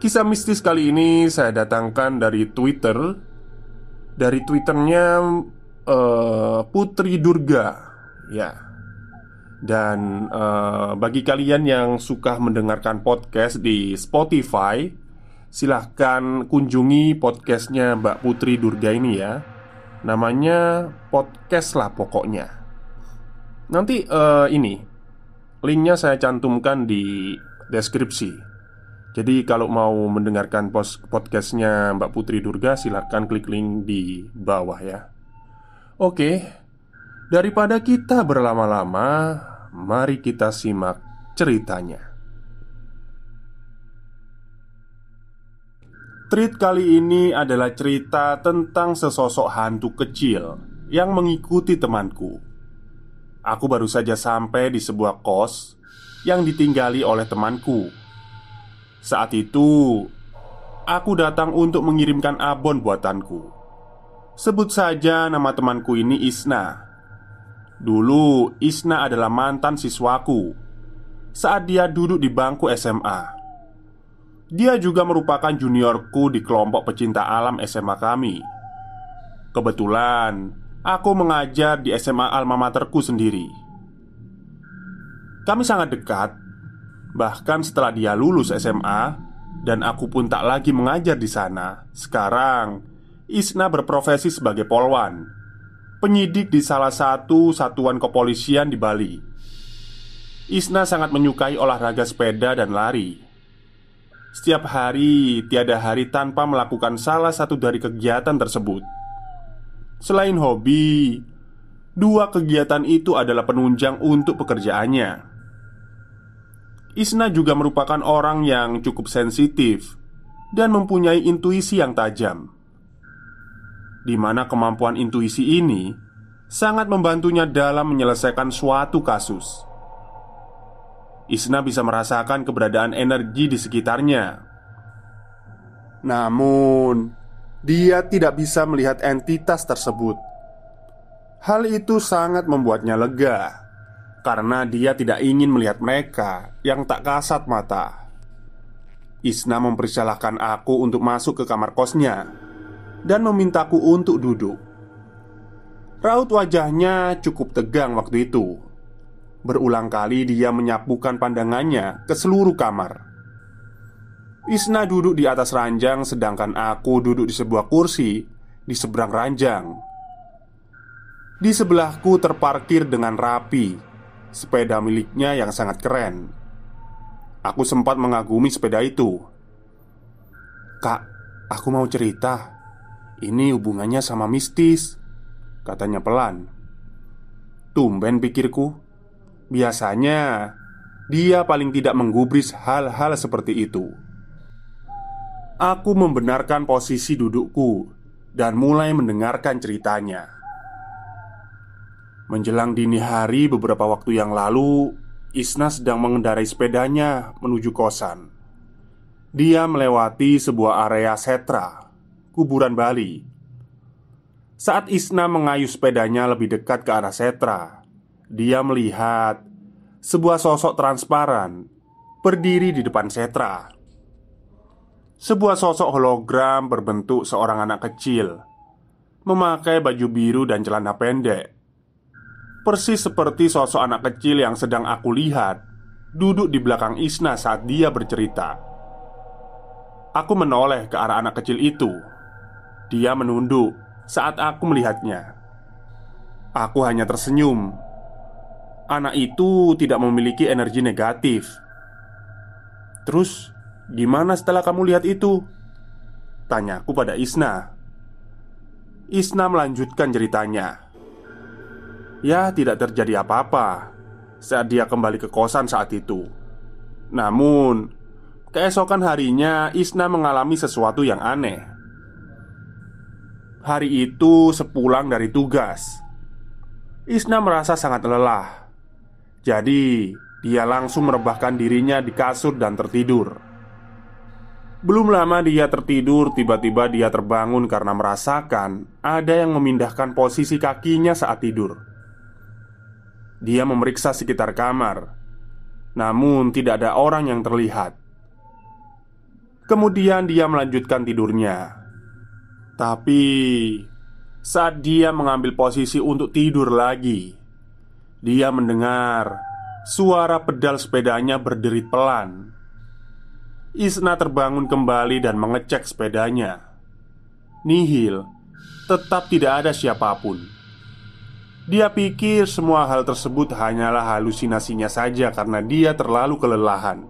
Kisah mistis kali ini saya datangkan dari Twitter. Dari Twitternya uh, Putri Durga. Ya. Dan uh, bagi kalian yang suka mendengarkan podcast di Spotify Silahkan kunjungi podcastnya Mbak Putri Durga ini ya. Namanya podcast lah pokoknya. Nanti uh, ini Linknya saya cantumkan di deskripsi jadi kalau mau mendengarkan podcastnya Mbak Putri Durga silahkan klik link di bawah ya. Oke Daripada kita berlama-lama Mari kita simak ceritanya. Treat kali ini adalah cerita tentang sesosok hantu kecil Yang mengikuti temanku. Aku baru saja sampai di sebuah kos Yang ditinggali oleh temanku saat itu, aku datang untuk mengirimkan abon buatanku. Sebut saja nama temanku ini Isna. Dulu, Isna adalah mantan siswaku saat dia duduk di bangku SMA. Dia juga merupakan juniorku di kelompok pecinta alam SMA kami. Kebetulan, aku mengajar di SMA alma materku sendiri. Kami sangat dekat Bahkan setelah dia lulus SMA dan aku pun tak lagi mengajar di sana, sekarang Isna berprofesi sebagai polwan, penyidik di salah satu satuan kepolisian di Bali. Isna sangat menyukai olahraga sepeda dan lari. Setiap hari, tiada hari tanpa melakukan salah satu dari kegiatan tersebut. Selain hobi, dua kegiatan itu adalah penunjang untuk pekerjaannya. Isna juga merupakan orang yang cukup sensitif dan mempunyai intuisi yang tajam, di mana kemampuan intuisi ini sangat membantunya dalam menyelesaikan suatu kasus. Isna bisa merasakan keberadaan energi di sekitarnya, namun dia tidak bisa melihat entitas tersebut. Hal itu sangat membuatnya lega karena dia tidak ingin melihat mereka yang tak kasat mata. Isna mempersilahkan aku untuk masuk ke kamar kosnya dan memintaku untuk duduk. Raut wajahnya cukup tegang waktu itu. Berulang kali dia menyapukan pandangannya ke seluruh kamar. Isna duduk di atas ranjang, sedangkan aku duduk di sebuah kursi di seberang ranjang. Di sebelahku terparkir dengan rapi sepeda miliknya yang sangat keren. Aku sempat mengagumi sepeda itu. "Kak, aku mau cerita. Ini hubungannya sama mistis," katanya pelan. Tumben pikirku. Biasanya dia paling tidak menggubris hal-hal seperti itu. Aku membenarkan posisi dudukku dan mulai mendengarkan ceritanya. Menjelang dini hari beberapa waktu yang lalu, Isna sedang mengendarai sepedanya menuju kosan. Dia melewati sebuah area setra, kuburan Bali. Saat Isna mengayuh sepedanya lebih dekat ke arah setra, dia melihat sebuah sosok transparan berdiri di depan setra. Sebuah sosok hologram berbentuk seorang anak kecil, memakai baju biru dan celana pendek Persis seperti sosok anak kecil yang sedang aku lihat Duduk di belakang Isna saat dia bercerita. Aku menoleh ke arah anak kecil itu. Dia menunduk saat aku melihatnya. Aku hanya tersenyum. Anak itu tidak memiliki energi negatif. Terus, gimana setelah kamu lihat itu? Tanyaku pada Isna. Isna melanjutkan ceritanya Ya, tidak terjadi apa-apa saat dia kembali ke kosan saat itu. Namun, keesokan harinya Isna mengalami sesuatu yang aneh. Hari itu, sepulang dari tugas, Isna merasa sangat lelah. Jadi, dia langsung merebahkan dirinya di kasur dan tertidur. Belum lama dia tertidur, tiba-tiba dia terbangun karena merasakan ada yang memindahkan posisi kakinya saat tidur. Dia memeriksa sekitar kamar, namun tidak ada orang yang terlihat. Kemudian dia melanjutkan tidurnya, tapi saat dia mengambil posisi untuk tidur lagi, dia mendengar suara pedal sepedanya berderit pelan. Isna terbangun kembali dan mengecek sepedanya. Nihil, tetap tidak ada siapa pun. Dia pikir semua hal tersebut hanyalah halusinasinya saja karena dia terlalu kelelahan.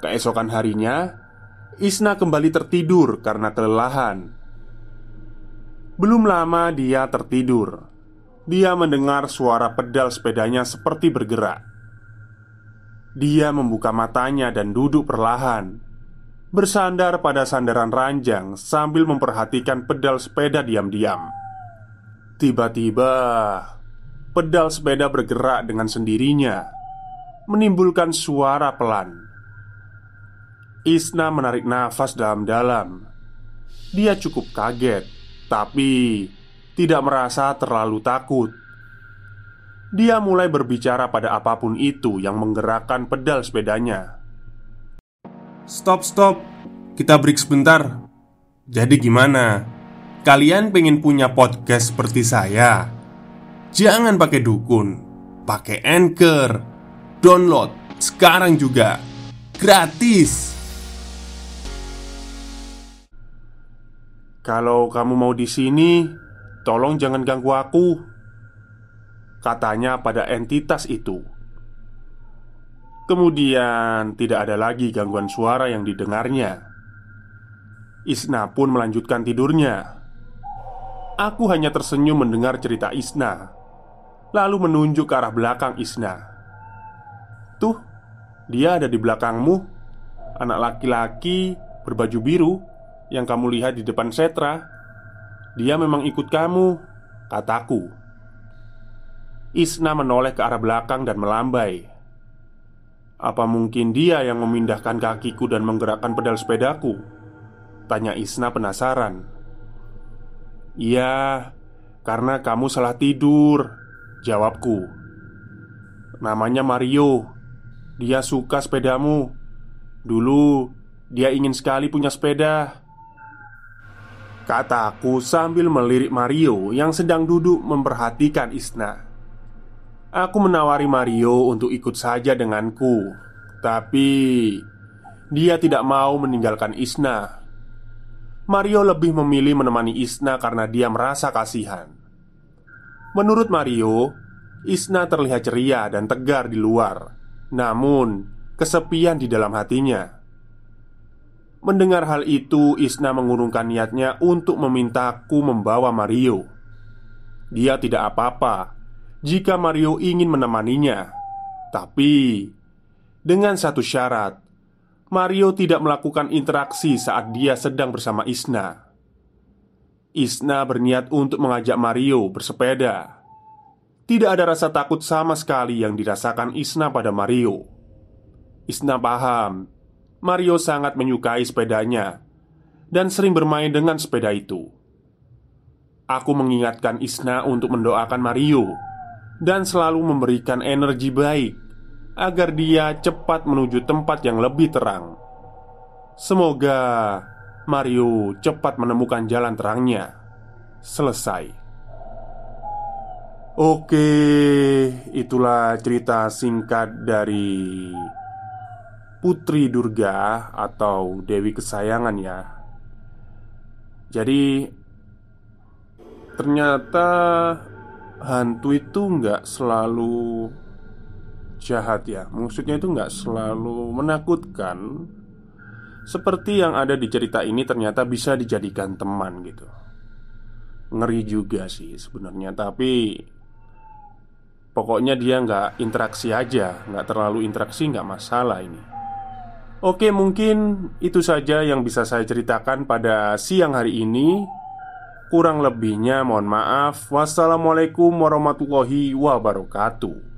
Keesokan harinya, Isna kembali tertidur karena kelelahan. Belum lama dia tertidur. Dia mendengar suara pedal sepedanya seperti bergerak. Dia membuka matanya dan duduk perlahan, bersandar pada sandaran ranjang sambil memperhatikan pedal sepeda diam-diam. Tiba-tiba, pedal sepeda bergerak dengan sendirinya, menimbulkan suara pelan. Isna menarik nafas dalam-dalam. Dia cukup kaget, tapi tidak merasa terlalu takut. Dia mulai berbicara pada apa pun itu yang menggerakkan pedal sepedanya. Stop, stop, kita break sebentar. Jadi, gimana? Kalian pengen punya podcast seperti saya? Jangan pakai dukun, pakai anchor, download sekarang juga gratis. Kalau kamu mau di sini, tolong jangan ganggu aku. Katanya pada entitas itu. Kemudian tidak ada lagi gangguan suara yang didengarnya. Isna pun melanjutkan tidurnya. Aku hanya tersenyum mendengar cerita Isna Lalu menunjuk ke arah belakang Isna. Tuh, dia ada di belakangmu. Anak laki-laki berbaju biru Yang kamu lihat di depan setra. Dia memang ikut kamu Kataku. Isna menoleh ke arah belakang dan melambai. Apa mungkin dia yang memindahkan kakiku dan menggerakkan pedal sepedaku? Tanya Isna penasaran Iya, karena kamu salah tidur Jawabku. Namanya Mario. Dia suka sepedamu. Dulu dia ingin sekali punya sepeda. Kataku sambil melirik Mario yang sedang duduk memperhatikan Isna. Aku menawari Mario untuk ikut saja denganku Tapi Dia tidak mau meninggalkan Isna Mario lebih memilih menemani Isna karena dia merasa kasihan. Menurut Mario, Isna terlihat ceria dan tegar di luar, namun kesepian di dalam hatinya. Mendengar hal itu, Isna mengurungkan niatnya untuk memintaku membawa Mario. Dia tidak apa-apa jika Mario ingin menemaninya, tapi dengan satu syarat Mario tidak melakukan interaksi saat dia sedang bersama Isna. Isna berniat untuk mengajak Mario bersepeda, Tidak ada rasa takut sama sekali yang dirasakan Isna pada Mario. Isna paham, Mario sangat menyukai sepedanya dan sering bermain dengan sepeda itu. Aku mengingatkan Isna untuk mendoakan Mario dan selalu memberikan energi baik agar dia cepat menuju tempat yang lebih terang. Semoga Mario cepat menemukan jalan terangnya. Selesai. Oke, itulah cerita singkat dari Putri Durga atau Dewi Kesayangan ya. Jadi ternyata hantu itu nggak selalu jahat ya. Maksudnya itu nggak selalu menakutkan. Seperti yang ada di cerita ini ternyata bisa dijadikan teman gitu. Ngeri juga sih sebenarnya, tapi Pokoknya dia nggak interaksi aja Nggak terlalu interaksi nggak masalah ini Oke mungkin itu saja yang bisa saya ceritakan pada siang hari ini Kurang lebihnya mohon maaf Wassalamualaikum warahmatullahi wabarakatuh